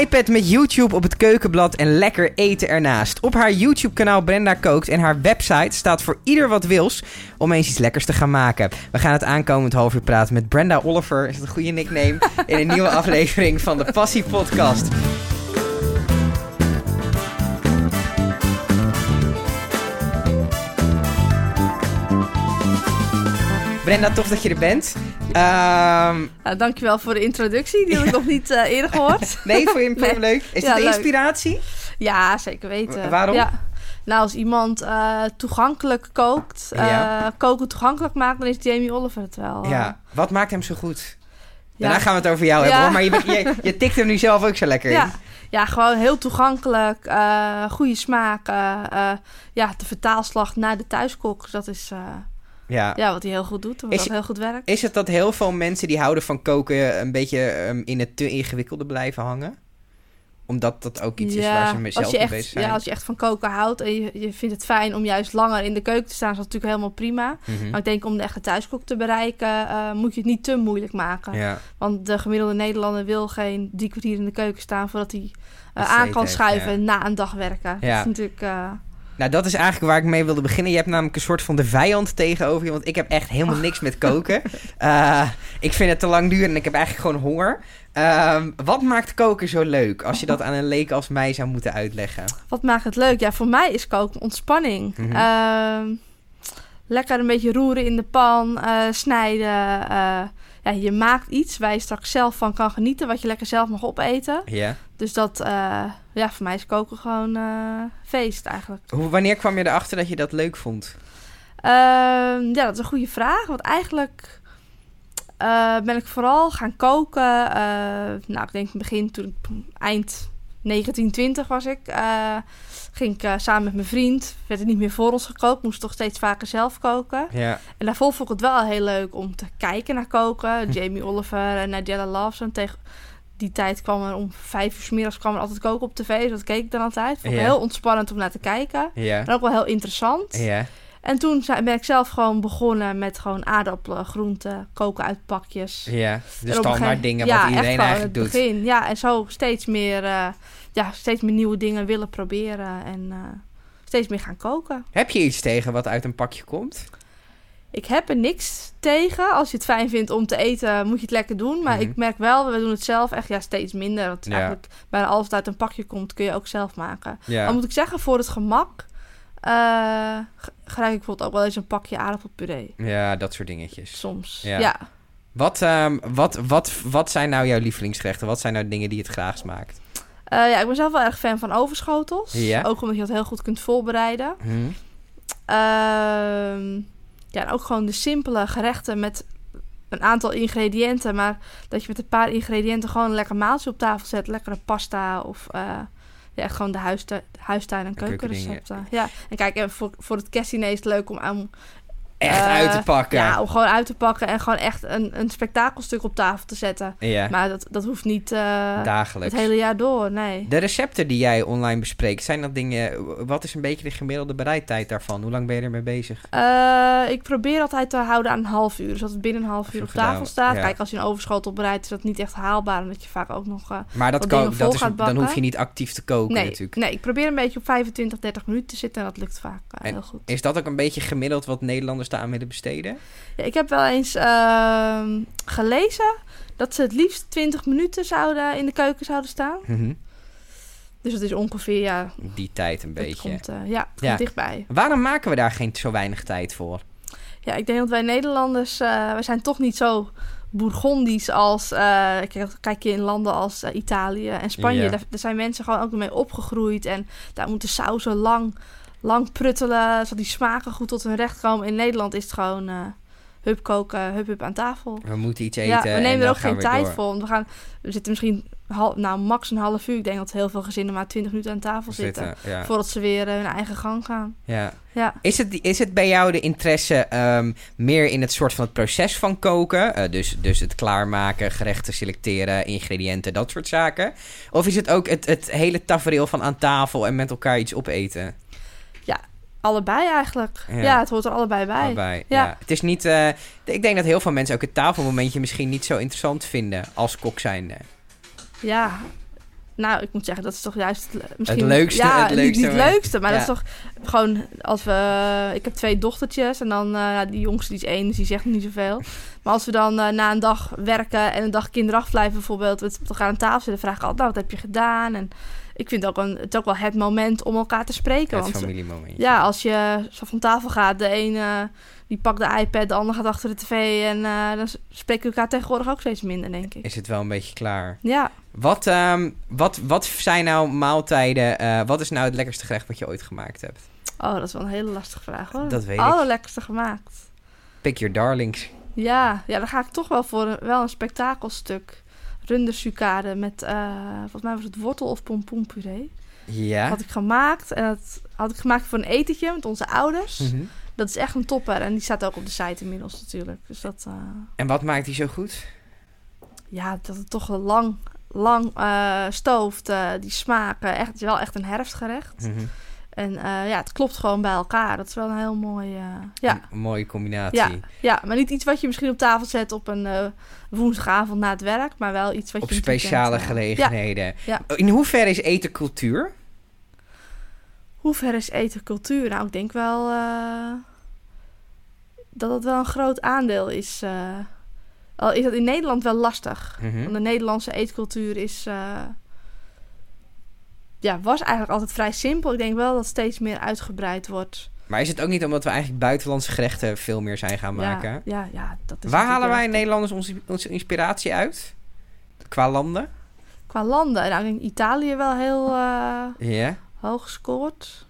iPad met YouTube op het keukenblad en lekker eten ernaast. Op haar YouTube-kanaal Brenda Kookt en haar website staat voor ieder wat wils om eens iets lekkers te gaan maken. We gaan het aankomend half uur praten met Brenda Oliver, is dat een goede nickname, in een nieuwe aflevering van de Passie Podcast. Brenda, tof dat je er bent. Ehm Nou, dankjewel voor de introductie. Die had ik nog niet eh, eerder gehoord. nee, vond je Nee. leuk? Is Ja, het leuk. inspiratie? Ja, zeker weten. Wa- waarom? Ja. Nou, als iemand eh, toegankelijk kookt, eh, Ja. koken toegankelijk maakt, dan is Jamie Oliver het wel. Ja. Wat maakt hem zo goed? Ja. Daarna gaan we het over jou hebben, hoor. Maar je, je, je tikt hem nu zelf ook zo lekker in. Ja. gewoon heel toegankelijk, goede smaak. ja, de vertaalslag naar de thuiskok, dat is Ja. ja, wat hij heel goed doet. Wat Is- heel goed werkt. Is het dat heel veel mensen die houden van koken een beetje ehm, in het te ingewikkelde blijven hangen? Omdat dat ook iets is waar ze mee zelf als je mee bezig zijn. Ja, als je echt van koken houdt en je, je vindt het fijn om juist langer in de keuken te staan, is dat natuurlijk helemaal prima. Mhm. Maar ik denk om de echte thuiskok te bereiken, eh, moet je het niet te moeilijk maken. Ja. Want de gemiddelde Nederlander wil geen drie kwartier in de keuken staan voordat hij eh, aan kan heeft, schuiven ja. na een dag werken. Dat is natuurlijk. eh, Nou, dat is eigenlijk waar ik mee wilde beginnen. Je hebt namelijk een soort van de vijand tegenover je. Want ik heb echt helemaal niks met koken. Eh, ik vind het te lang duren en ik heb eigenlijk gewoon honger. Ehm, wat maakt koken zo leuk? Als je dat aan een leek als mij zou moeten uitleggen. wat maakt het leuk? Ja, voor mij is koken ontspanning. Mhm. Ehm, lekker een beetje roeren in de pan, eh, snijden. Ja, je maakt iets waar je straks zelf van kan genieten, wat je lekker zelf mag opeten. Ja. Dus dat, eh, ja, voor mij is koken gewoon eh, feest eigenlijk. Hoe, wanneer kwam je erachter dat je dat leuk vond? Ehm, ja, dat is een goede vraag. Want eigenlijk eh, ben ik vooral gaan koken. nou, ik denk begin toen ik eind 1920 was ik. eh, ging ik eh, samen met mijn vriend. Werd het niet meer voor ons gekookt. Moest toch steeds vaker zelf koken. Ja. En daarvoor vond ik het wel heel leuk om te kijken naar koken. Jamie Oliver en Nigella Lawson. Tegen die tijd kwam er om vijf uur 's middags kwam er altijd koken op tv. Dus dat keek ik dan altijd. Vond ik Ja. heel ontspannend om naar te kijken. Ja. En ook wel heel interessant. Ja. En toen ben ik zelf gewoon begonnen met gewoon aardappelen, groenten, koken uit pakjes. Ja. De standaard gegeven- dingen ja, wat iedereen eigenlijk doet. begin. Ja, en zo steeds meer, eh, ja, steeds meer nieuwe dingen willen proberen en eh, steeds meer gaan koken. Heb je iets tegen wat uit een pakje komt? Ik heb er niks tegen. Als je het fijn vindt om te eten, moet je het lekker doen. Maar Mhm. ik merk wel, we doen het zelf echt ja, steeds minder. Want Ja. eigenlijk bijna alles wat uit een pakje komt, kun je ook zelf maken. Ja. Dan moet ik zeggen, voor het gemak g- gebruik ik bijvoorbeeld ook wel eens een pakje aardappelpuree. Ja, dat soort dingetjes. Soms. Ja. ja. Wat, ehm, wat, wat, wat zijn nou jouw lievelingsgerechten? Wat zijn nou dingen die je het graagst maakt? Eh, ja, ik ben zelf wel erg fan van overschotels. Ja. Ook omdat je dat heel goed kunt voorbereiden. Hm? Ehm, ja, en ook gewoon de simpele gerechten met een aantal ingrediënten. Maar dat je met een paar ingrediënten gewoon een lekker maaltje op tafel zet. Lekkere pasta of eh, ja, echt gewoon de huistuin, huistuin- en keukenrecepten. Ja, en kijk, en voor, voor het kerstdiner is het leuk om aan, Echt Eh, uit te pakken. ja, om gewoon uit te pakken en gewoon echt een, een spektakelstuk op tafel te zetten. Ja, Maar dat, dat hoeft niet eh, dagelijks. het hele jaar door, nee. De recepten die jij online bespreekt, zijn dat dingen... Wat is een beetje de gemiddelde bereidtijd daarvan? Hoe lang ben je ermee bezig? Eh, ik probeer altijd te houden aan een half uur. Dus dat het binnen een half uur op gedaan, tafel staat. ja. Kijk, als je een overschotel bereidt, is dat niet echt haalbaar. Omdat je vaak ook nog... Maar dat kan, dat is, dan hoef je niet actief te koken nee, natuurlijk. nee, ik probeer een beetje op 25, 30 minuten te zitten. En dat lukt vaak heel goed. Is dat ook een beetje gemiddeld wat Nederlanders daaraan willen besteden? Ja, ik heb wel eens ehm, gelezen dat ze het liefst 20 minuten zouden in de keuken zouden staan. Mhm. Dus dat is ongeveer, ja, Die tijd een het beetje. komt, eh, ja, het Ja. komt dichtbij. Waarom maken we daar geen zo weinig tijd voor? Ja, ik denk dat wij Nederlanders, wij zijn toch niet zo bourgondisch als, eh, kijk, je in landen als Italië en Spanje. Ja. Daar, daar zijn mensen gewoon ook mee opgegroeid en daar moeten sauzen lang, lang pruttelen, zodat die smaken goed tot hun recht komen. In Nederland is het gewoon eh hup koken, hup hup aan tafel. We moeten iets eten Ja, we en nemen er ook geen tijd door. voor. Want we, gaan, we zitten misschien hal, nou, max een half uur. Ik denk dat heel veel gezinnen maar 20 minuten aan tafel zitten. Zitten, ja. Voordat ze weer eh, hun eigen gang gaan. ja. Ja. Is het, is het bij jou de interesse ehm, meer in het soort van het proces van koken? Eh, dus, dus het klaarmaken, gerechten selecteren, ingrediënten, dat soort zaken? Of is het ook het, het hele tafereel van aan tafel en met elkaar iets opeten? Allebei eigenlijk. Ja. Ja, het hoort er allebei bij. Allebei, ja. Ja. Het is niet... eh, ik denk dat heel veel mensen ook het tafelmomentje misschien niet zo interessant vinden als kok zijnde. Ja. Nou, ik moet zeggen, dat is toch juist misschien... Het leukste, Ja, het leukste niet het moment. leukste, maar dat is toch gewoon als we... Ik heb twee dochtertjes en dan, eh, die jongste die is één, dus die zegt niet zoveel. Maar als we dan eh, na een dag werken en een dag kinderafblijven bijvoorbeeld, we elkaar aan tafel zitten, vraag ik altijd, nou, wat heb je gedaan? En ik vind ook een, het ook wel het moment om elkaar te spreken. Het want familiemomentje. ja, als je zo van tafel gaat, de een eh, die pakt de iPad, de ander gaat achter de tv en eh, dan spreken we elkaar tegenwoordig ook steeds minder, denk ik. Is het wel een beetje klaar. Ja, Wat, ehm, wat, wat zijn nou maaltijden? eh, wat is nou het lekkerste gerecht wat je ooit gemaakt hebt? oh, dat is wel een hele lastige vraag hoor. Dat weet ik. Allerlekkerste gemaakt. Pick your darlings. Ja, ja, dan ga ik toch wel voor een, wel een spektakelstuk. Rundersucade met, eh, volgens mij was het wortel of pompoenpuree. Ja. Had ik gemaakt en dat had ik gemaakt voor een etentje met onze ouders. Mhm. Dat is echt een topper en die staat ook op de site inmiddels natuurlijk. Dus dat, eh, En wat maakt die zo goed? ja, dat het toch lang, lang eh, stooft. die smaken, echt, het is wel echt een herfstgerecht. Mhm. En eh, ja, het klopt gewoon bij elkaar. Dat is wel een heel mooi, eh, ja. Een mooie combinatie. Ja, ja, maar niet iets wat je misschien op tafel zet op een eh, woensdagavond na het werk, maar wel iets wat Op je weekend, speciale gelegenheden. Ja. In hoeverre is eten cultuur? Hoe ver is eten cultuur? Nou, ik denk wel dat het wel een groot aandeel is. al is dat in Nederland wel lastig. Mhm. Want de Nederlandse eetcultuur is, ja, was eigenlijk altijd vrij simpel. Ik denk wel dat het steeds meer uitgebreid wordt. Maar is het ook niet omdat we eigenlijk buitenlandse gerechten veel meer zijn gaan maken? Ja, ja, ja, dat is Waar halen wij Nederlanders onze, onze inspiratie uit? Qua landen? Qua landen, nou, ik denk Italië wel heel Ja. hoog gescoord.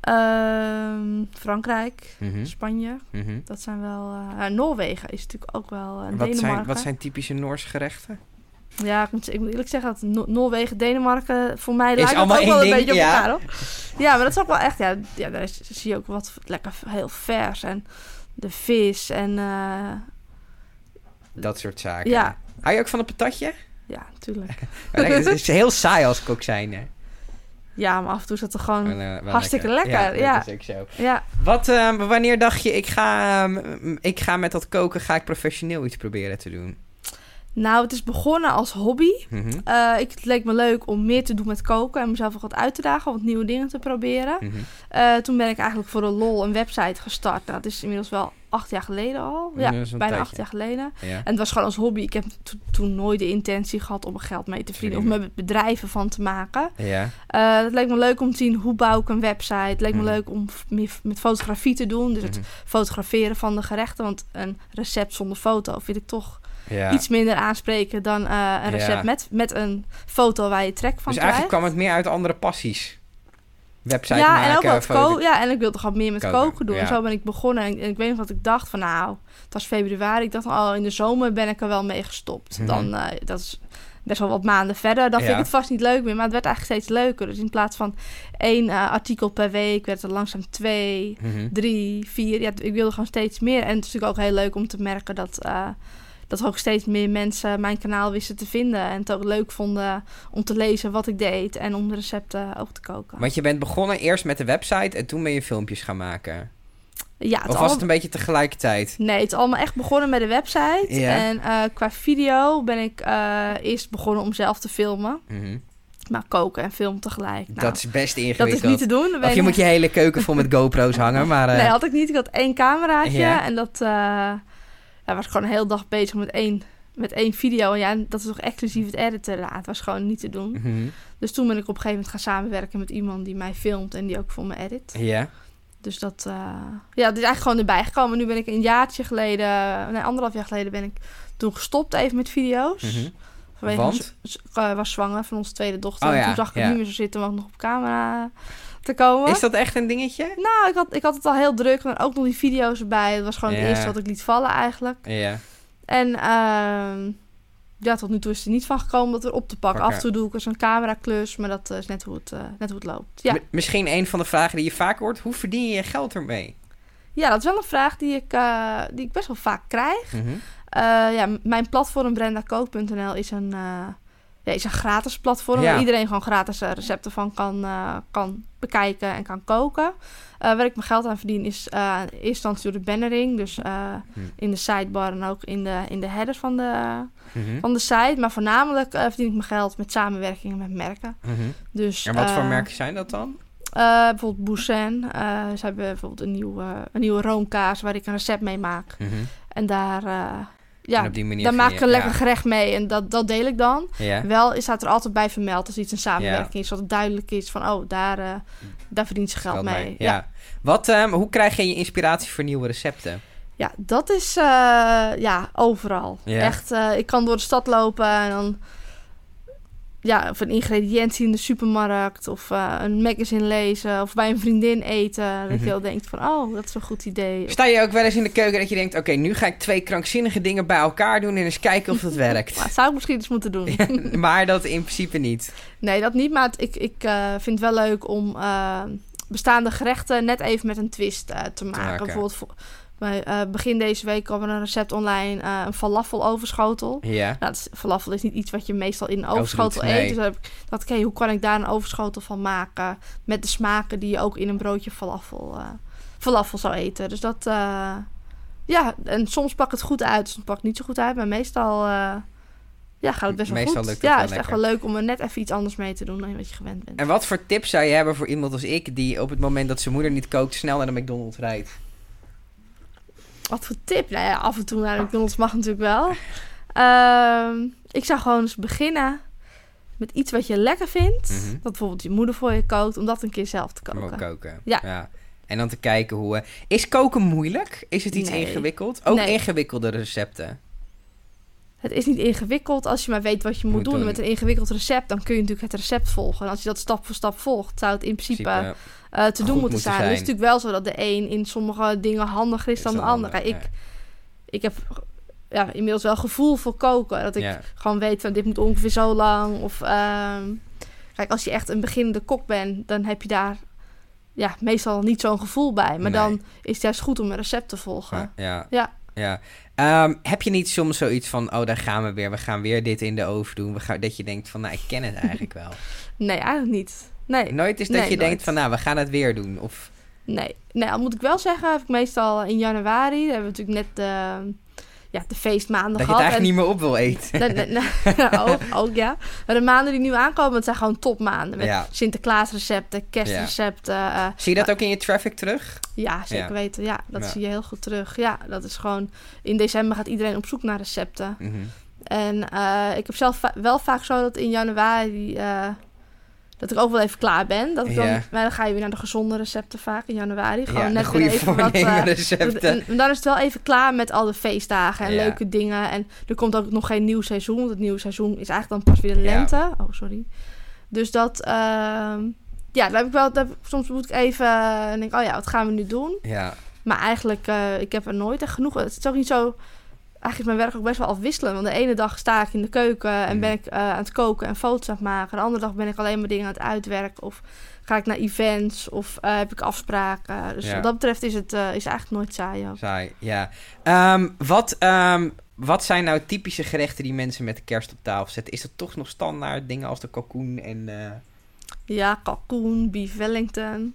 Ehm, Frankrijk, Mhm. Spanje, Mhm. dat zijn wel... eh, ja, Noorwegen is natuurlijk ook wel... Wat, zijn, wat zijn typische Noorse gerechten? Ja, ik moet, ik moet eerlijk zeggen dat No- Noorwegen, Denemarken, voor mij lijkt allemaal ook wel een beetje op ja. elkaar, hoor. Ja, maar dat is ook wel echt, ja, ja daar is, zie je ook wat lekker heel vers en de vis en eh, Dat soort zaken. ja, Hou je ook van een patatje? ja, natuurlijk. Het is heel saai als kok zijn. Hè? Ja, maar af en toe is dat toch gewoon, Wel, eh, wel hartstikke lekker, Ja, ja. dat is ook zo. ja. Wat, ehm, wanneer dacht je, ik ga, ehm, ik ga met dat koken, ga ik professioneel iets proberen te doen? Nou, het is begonnen als hobby. Mhm, Eh, ik, het leek me leuk om meer te doen met koken en mezelf ook wat uit te dagen, wat nieuwe dingen te proberen. mhm. Eh, toen ben ik eigenlijk voor de lol een website gestart. Nou, dat is inmiddels wel acht jaar geleden al. Ja, bijna tijdje. acht jaar geleden. Ja. En het was gewoon als hobby. Ik heb to- toen nooit de intentie gehad om er geld mee te verdienen. Of Verdienen. me bedrijven van te maken. ja. Eh, het leek me leuk om te zien hoe bouw ik een website. Het leek me Mhm. leuk om meer met fotografie te doen. Dus het fotograferen van de gerechten. Want een recept zonder foto vind ik toch ja. iets minder aanspreken dan eh, een recept Ja. met, met een foto waar je trek van Dus krijgt. eigenlijk kwam het meer uit andere passies. Website ja, maken, en ook wat foto- ja, en ik wilde gewoon meer met Koken, koken, doen. ja. En zo ben ik begonnen. En, en ik weet nog dat ik dacht van nou, het was februari. Ik dacht al in de zomer ben ik er wel mee gestopt. Mhm. Dan, eh, dat is best wel wat maanden verder. Dan vind ik het vast niet leuk meer. Maar het werd eigenlijk steeds leuker. Dus in plaats van één eh, artikel per week werd er langzaam twee, Mhm. drie, vier. Ja, ik wilde gewoon steeds meer. En het is natuurlijk ook heel leuk om te merken dat... dat ook steeds meer mensen mijn kanaal wisten te vinden. En het ook leuk vonden om te lezen wat ik deed. En om de recepten ook te koken. Want je bent begonnen eerst met de website en toen ben je filmpjes gaan maken. ja, het Of was het een beetje tegelijkertijd? Nee, het is allemaal echt begonnen met de website. En eh, qua video ben ik eh, eerst begonnen om zelf te filmen. Mhm. Maar koken en film tegelijk. Nou, dat is best dat ingewikkeld. is niet te doen. Of je moet je hele keuken vol met GoPro's hangen, maar... eh, Nee, had ik niet. Ik had één cameraatje. En dat ja, was gewoon een hele dag bezig met één, met één video. En ja, dat is toch exclusief het editen. Ja, het was gewoon niet te doen. mhm. Dus toen ben ik op een gegeven moment gaan samenwerken met iemand die mij filmt en die ook voor me edit. Ja. Dus dat, eh, ja, dat is eigenlijk gewoon erbij gekomen. Nu ben ik een jaartje geleden, nee, anderhalf jaar geleden ben ik toen gestopt even met video's. Mhm. Vanwege Want? eh, was zwanger van onze tweede dochter. Oh en ja, toen zag ik het niet meer zo zitten om ook nog op camera te komen. Is dat echt een dingetje? Nou, ik had, ik had het al heel druk. En ook nog die video's erbij. Dat was gewoon Ja. het eerste wat ik liet vallen eigenlijk. Ja. En ehm, ja, tot nu toe is er niet van gekomen dat er op te pakken. Af en toe doe ik eens een cameraklus. Maar dat eh, is net hoe, het, eh, net hoe het loopt. Ja. M- Misschien een van de vragen die je vaak hoort. Hoe verdien je je geld ermee? ja, dat is wel een vraag die ik, eh, die ik best wel vaak krijg. Mhm. Eh, ja, m- mijn platform brendakook.nl is een, eh, ja, is een gratis platform Ja. waar iedereen gewoon gratis eh, recepten van kan, eh, kan bekijken en kan koken. Eh, waar ik mijn geld aan verdien is eh in eerste instantie door de bannering. Dus eh, Hm. in de sidebar en ook in de, in de header van de, Mhm. van de site. Maar voornamelijk eh, verdien ik mijn geld met samenwerkingen met merken. Mhm. Dus, En wat voor eh, merken zijn dat dan? eh, bijvoorbeeld Boussin. eh ze hebben bijvoorbeeld een nieuwe, een nieuwe roomkaas waar ik een recept mee maak. Mhm. En daar, eh, En ja, op die manier daar vind maak ik een lekker ja. gerecht mee. En dat, dat deel ik dan. Ja. Wel is staat er altijd bij vermeld als iets een samenwerking is. Het duidelijk is van, oh, daar, eh, daar verdient ze geld, Geld mee. Ja. Wat, ehm, hoe krijg je je inspiratie voor nieuwe recepten? Ja, dat is eh, ja, overal. Ja. Echt, eh, ik kan door de stad lopen en dan... Ja, of een ingrediëntie in de supermarkt. Of eh, een magazine lezen. Of bij een vriendin eten. Dat Mhm. je wel denkt van, oh, dat is een goed idee. Sta je ook wel eens in de keuken dat je denkt... oké, nu ga ik twee krankzinnige dingen bij elkaar doen... en eens kijken of dat werkt. dat zou ik misschien eens moeten doen. maar dat in principe niet. Nee, dat niet. Maar ik, ik eh, vind het wel leuk om eh, bestaande gerechten net even met een twist te maken. maken. Bijvoorbeeld bij, eh, begin deze week kwam er een recept online. eh, een falafel overschotel. Ja. Nou, het is- falafel is niet iets wat je meestal in een overschotel eet. Dus heb ik dacht ik, hey, hoe kan ik daar een overschotel van maken? Met de smaken die je ook in een broodje falafel, eh, falafel zou eten. Dus dat, ja, en soms pak het goed uit, soms pak het niet zo goed uit. Maar meestal, ja, gaat het best wel Meestal goed. lukt het ja, wel is het echt wel leuk om er net even iets anders mee te doen dan wat je gewend bent. En wat voor tips zou je hebben voor iemand als ik... die op het moment dat zijn moeder niet kookt... snel naar de McDonald's rijdt? Wat voor tip? Nou ja, af en toe naar de McDonald's mag natuurlijk wel. Ehm, ik zou gewoon eens beginnen met iets wat je lekker vindt. Mhm. Dat bijvoorbeeld je moeder voor je kookt, om dat een keer zelf te koken. koken. Ja. En dan te kijken hoe... eh, is koken moeilijk? Is het iets Nee. ingewikkeld? Ook Nee. ingewikkelde recepten. Het is niet ingewikkeld als je maar weet wat je moet, Moet doen. doen. Met een ingewikkeld recept, dan kun je natuurlijk het recept volgen. En als je dat stap voor stap volgt, zou het in principe Principe, eh, te doen moeten zijn. zijn. Het is natuurlijk wel zo dat de een in sommige dingen handiger is Is dan de ander. ik, ik heb ja, inmiddels wel gevoel voor koken. Dat ik ja. gewoon weet van dit moet ongeveer zo lang. Of ehm, kijk, als je echt een beginnende kok bent, dan heb je daar ja, meestal niet zo'n gevoel bij. Maar Nee. dan is het juist goed om een recept te volgen. Ja. ja. Ja. Ja. Ehm, heb je niet soms zoiets van, oh, daar gaan we weer, we gaan weer dit in de oven doen. We gaan, dat je denkt van, nou, ik ken het eigenlijk wel. Nee, eigenlijk niet. Nee. Nooit is dat Nee, je denkt van, nou, we gaan het weer doen. Of, Nee, nee, al moet ik wel zeggen, heb ik meestal in januari, daar hebben we natuurlijk net de, ja, de feestmaanden dat je het gehad. eigenlijk niet meer op wil eten. Ook, ook, ja. Maar de maanden die nu aankomen, het zijn gewoon topmaanden. Met Ja. Sinterklaasrecepten, kerstrecepten. eh, Zie je dat ook in je traffic terug? ja, zeker Ja. weten. Ja, dat Ja. zie je heel goed terug. Ja, dat is gewoon... In december gaat iedereen op zoek naar recepten. Mhm. En eh, ik heb zelf va- wel vaak zo dat in januari... eh, dat ik ook wel even klaar ben. Dat ik dan, Ja. maar dan ga je weer naar de gezonde recepten vaak in januari. Gewoon Ja, net goede weer even wat... eh, recepten. en dan is het wel even klaar met al de feestdagen en Ja. leuke dingen. En er komt ook nog geen nieuw seizoen. Want het nieuwe seizoen is eigenlijk dan pas weer de lente. Oh, sorry. Dus dat... ehm, ja, dan heb ik wel... dan- soms moet ik even... eh, en denk oh ja, wat gaan we nu doen? Ja, Maar eigenlijk, eh, ik heb er nooit echt genoeg. Het is ook niet zo. Eigenlijk is mijn werk ook best wel afwisselend. Want de ene dag sta ik in de keuken en Mhm. ben ik eh, aan het koken en foto's aan het maken. De andere dag ben ik alleen maar dingen aan het uitwerken. Of ga ik naar events of eh, heb ik afspraken. Dus Ja. wat dat betreft is het eh, is eigenlijk nooit saai. Ook. saai. Ja. Ehm, wat, ehm, wat zijn nou typische gerechten die mensen met de kerst op tafel zetten? Is dat toch nog standaard dingen als de kalkoen en... Ja, kalkoen, beef Wellington.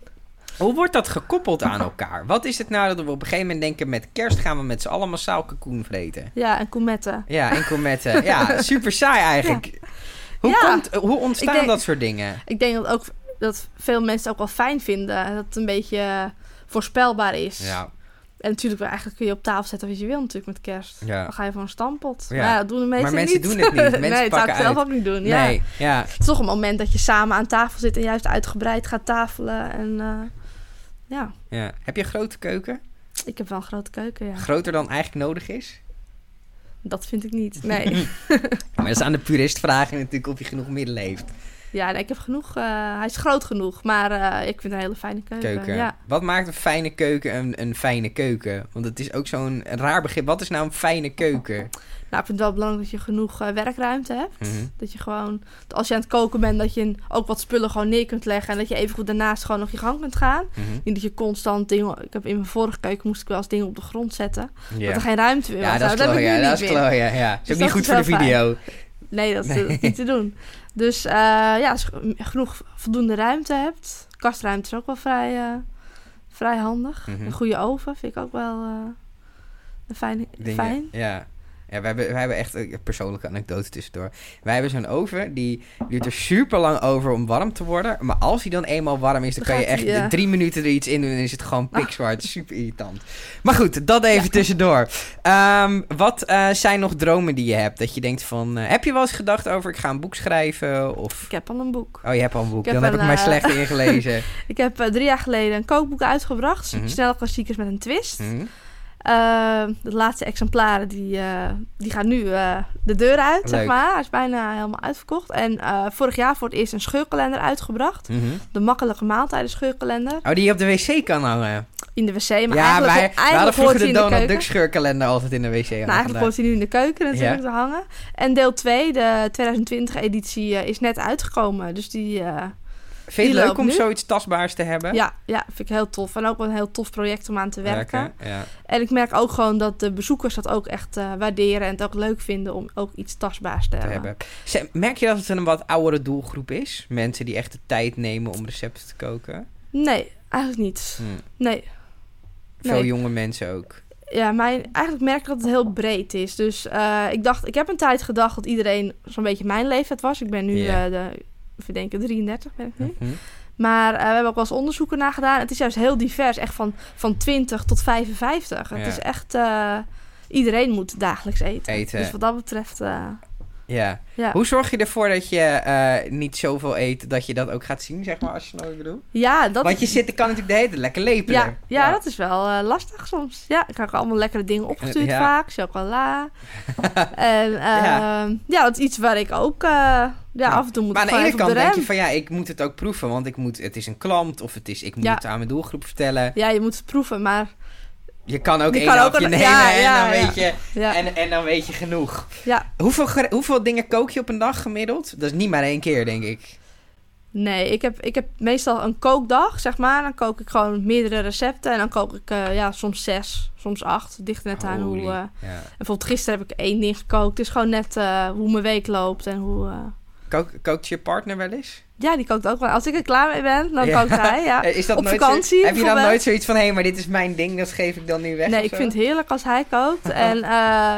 Hoe wordt dat gekoppeld aan elkaar? Wat is het nou dat we op een gegeven moment denken... met kerst gaan we met z'n allen massaal kalkoen vreten? Ja, en koemetten. Ja, enkel met... eh, ja, super saai eigenlijk. Hoe, Ja. komt, hoe ontstaan denk- dat soort dingen? Ik denk dat ook dat veel mensen het ook wel fijn vinden. Dat het een beetje voorspelbaar is. Ja, En natuurlijk, eigenlijk kun je op tafel zetten wat je wil natuurlijk met kerst. ja. Dan ga je voor een stampot. Ja. Ja. Maar ja, dat doen de meesten Maar mensen niet. doen het niet. Mensen nee, dat zou ik zelf ook niet doen. Ja. Nee, ja. Het is toch een moment dat je samen aan tafel zit en juist uitgebreid gaat tafelen. En eh, ja, ja. Heb je een grote keuken? ik heb wel een grote keuken, ja. Groter dan eigenlijk nodig is? Dat vind ik niet. Nee. Maar dat is aan de purist vragen natuurlijk of je genoeg middelen heeft. Ja, nee, ik heb genoeg. eh, hij is groot genoeg, maar eh, ik vind een hele fijne keuken. Keuken. Ja. Wat maakt een fijne keuken een, een fijne keuken? Want het is ook zo'n raar begrip. Wat is nou een fijne keuken? Nou, ik vind het wel belangrijk dat je genoeg eh, werkruimte hebt. Mhm. Dat je gewoon, als je aan het koken bent, dat je ook wat spullen gewoon neer kunt leggen. En dat je even goed daarnaast gewoon nog je gang kunt gaan. Mhm. Niet dat je constant dingen... Ik heb in mijn vorige keuken moest ik wel eens dingen op de grond zetten. Ja. Dat er geen ruimte meer was. Ja, dat is Nou, nu Dat is meer. klooien, ja. Dat is Dus ook niet goed voor de video. Nee, dat, Nee. dat is niet te doen. Dus eh, ja, als je genoeg voldoende ruimte hebt. Kastruimte is ook wel vrij, eh, vrij handig. Mhm. Een goede oven vind ik ook wel eh, een fijn. dingen. fijn. Ja. Ja, we hebben, we hebben echt een persoonlijke anekdote tussendoor. Wij hebben zo'n oven, die duurt er super lang over om warm te worden. Maar als hij dan eenmaal warm is, dan Dan kan je echt ja. drie minuten er iets in doen en is het gewoon pikzwart. Super irritant. Maar goed, dat even tussendoor. Ehm, wat eh, zijn nog dromen die je hebt? Dat je denkt van, eh, heb je wel eens gedacht over ik ga een boek schrijven? Of... Ik heb al een boek. Oh, je hebt al een boek. Ik dan heb een, ik maar eh, slecht ingelezen. Ik heb drie jaar geleden een kookboek uitgebracht. Mhm. Snelle klassiekers met een twist. Hm? Eh, de laatste exemplaren die, eh, die gaan nu eh, de deur uit, zeg maar. Hij is bijna helemaal uitverkocht. En eh, vorig jaar voor het eerst een scheurkalender uitgebracht. Mhm. De makkelijke maaltijden scheurkalender. Oh, die je op de wc kan hangen. In de wc, maar ja, eigenlijk, wij, we hadden vroeger de de Donald. Duck scheurkalender altijd in de wc. hangen Nou, eigenlijk hoort hij nu in de keuken natuurlijk Ja. te hangen. En deel 2, de 2020 editie, is net uitgekomen. Dus die, Vind je het die leuk om nu. zoiets tastbaars te hebben? ja, ja, vind ik heel tof. En ook een heel tof project om aan te werken. Ja. En ik merk ook gewoon dat de bezoekers dat ook echt eh, waarderen en het ook leuk vinden om ook iets tastbaars te te hebben. Merk je dat het een wat oudere doelgroep is? Mensen die echt de tijd nemen om recepten te koken? Nee, eigenlijk niet. Hm. Nee. Veel Nee. jonge mensen ook. Ja, mijn, eigenlijk merk ik dat het heel breed is. Dus eh, ik dacht, ik heb een tijd gedacht dat iedereen zo'n beetje mijn leeftijd was. Ik ben nu eh, de, even denken, 33 ben ik nu. Mhm. Maar eh, we hebben ook wel eens onderzoeken naar gedaan. Het is juist heel divers, echt van, van 20 tot 55. Het is echt, eh, iedereen moet dagelijks eten. Eten. Dus wat dat betreft, eh, Ja. ja. Hoe zorg je ervoor dat je eh, niet zoveel eet, dat je dat ook gaat zien, zeg maar, als je het bedoelt? Ja, dat Want je zit, kan natuurlijk de hele tijd lekker lepelen. Ja, ja, dat is wel eh, lastig soms. Ja, ik krijg allemaal lekkere dingen opgestuurd Ja. vaak. Chocola. en Ja. ja. ja, dat is iets waar ik ook eh, ja, af en toe moet Maar aan de ene kant denk de je van ja, ik moet het ook proeven, want ik moet, het is een klant of het is, ik moet het aan mijn doelgroep vertellen. Ja, je moet het proeven, maar Je kan ook één hapje een- nemen ja, en, ja, dan ja. weet je, en, en dan weet je genoeg. ja. Hoeveel, hoeveel dingen kook je op een dag gemiddeld? Dat is niet maar één keer, denk ik. Nee, ik heb, ik heb meestal een kookdag, zeg maar. Dan kook ik gewoon meerdere recepten. En dan kook ik eh, ja, soms zes, soms acht. Dicht net aan hoe... Holy. eh, en bijvoorbeeld gisteren heb ik één ding gekookt. Het is gewoon net eh, hoe mijn week loopt en hoe... Kook, kookt je partner wel eens? Ja, die kookt ook wel. Als ik er klaar mee ben, dan kookt hij. Ja. Is dat Op nooit vakantie Zo, heb je dan nooit zoiets van, hé, maar dit is mijn ding, dat geef ik dan nu weg? Nee, ik zo? vind het heerlijk als hij kookt. En eh,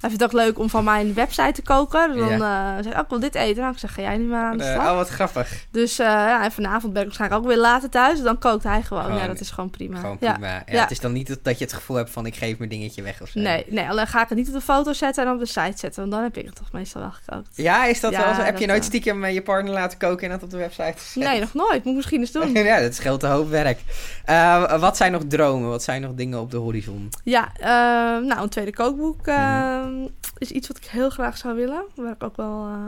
hij vindt het ook leuk om van mijn website te koken. Dus dan eh zeg ik, oh, ik wil dit eten. Nou, ik zeg, ga jij niet maar aan de Eh, slag? oh, wat grappig. Dus eh, ja, en vanavond ben ik waarschijnlijk ook weer later thuis. Dus dan kookt hij gewoon. Gewoon- ja, dat is gewoon prima. Gewoon prima. Ja, Ja. Het is dan niet dat- je het gevoel hebt van, ik geef mijn dingetje weg of zo. Nee, nee, alleen ga ik het niet op de foto zetten en op de site zetten. Want dan heb ik het toch meestal wel gekookt. Ja, is dat wel zo? Heb je nooit stiekem met je partner laten koken en dat op de website gezet? Nee, nog nooit. Moet ik misschien eens doen. ja, dat scheelt een hoop werk. Eh, wat zijn nog dromen? Wat zijn nog dingen op de horizon? Ja, eh, nou, een tweede kookboek eh, is iets wat ik heel graag zou willen. Waar ik ook wel eh,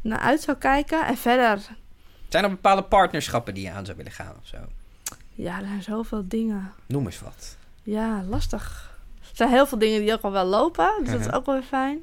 naar uit zou kijken. En verder, Zijn er bepaalde partnerschappen die je aan zou willen gaan of zo? ja, er zijn zoveel dingen. Noem eens wat. Ja, lastig. Er zijn heel veel dingen die ook al wel lopen. Dus dat is ook wel weer fijn.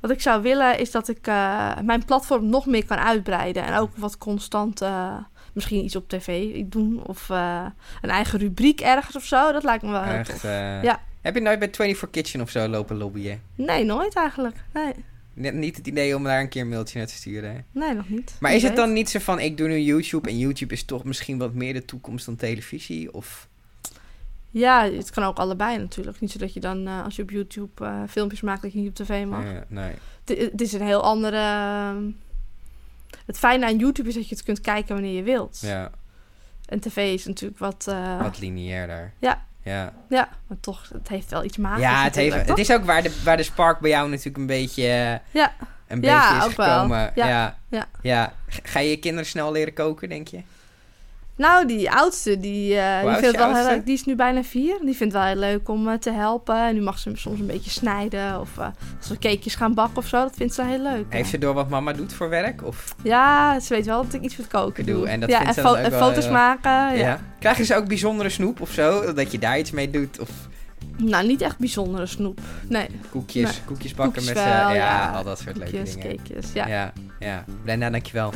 Wat ik zou willen is dat ik eh, mijn platform nog meer kan uitbreiden. En ook wat constant, eh, misschien iets op tv doen. Of een eigen rubriek ergens of zo. Dat lijkt me wel heel Echt, tof. eh, Ja. Heb je nooit bij 24 Kitchen of zo lopen lobbyen? Nee, nooit eigenlijk. Nee, Net niet het idee om daar een keer een mailtje naar te sturen. nee nog niet. Maar is het dan niet zo van, ik doe nu YouTube en YouTube is toch misschien wat meer de toekomst dan televisie? Of Ja, het kan ook allebei natuurlijk. Niet zo dat je dan, eh, als je op YouTube eh, filmpjes maakt, dat je niet op tv mag. Eh, nee. Het, het is een heel andere... ehm, het fijne aan YouTube is dat je het kunt kijken wanneer je wilt. Ja, En tv is natuurlijk wat... eh, wat lineairder. Ja. Ja, Ja, maar toch, het heeft wel iets magisch ja het, heeft, het is ook waar de, waar de spark bij jou natuurlijk een beetje, eh, Ja. een Ja, beetje is ook gekomen. Ja. Ja. Ja. Ga je je kinderen snel leren koken, denk je? Nou, die oudste, die, eh, die vindt wel heel leuk. Die is nu bijna vier. Die vindt het wel heel leuk om eh, te helpen. En nu mag ze soms een beetje snijden. Of eh, als we cakejes gaan bakken of zo. Dat vindt ze heel leuk. Heeft ze door wat mama doet voor werk? Of, Ja, ze weet wel dat ik iets met koken Doe, doe. en dat ja, vindt en, ze fo- en foto's maken. ja. Ja. Krijgen ze ook bijzondere snoep of zo? Dat je daar iets mee doet? Of Nou, niet echt bijzondere snoep. Nee, koekjes, Nee. koekjes bakken Koekjes met ze? wel, ja, ja. al dat soort leuke koekjes, dingen. cakejes. Ja. Ja, ja. Brenda, dankjewel.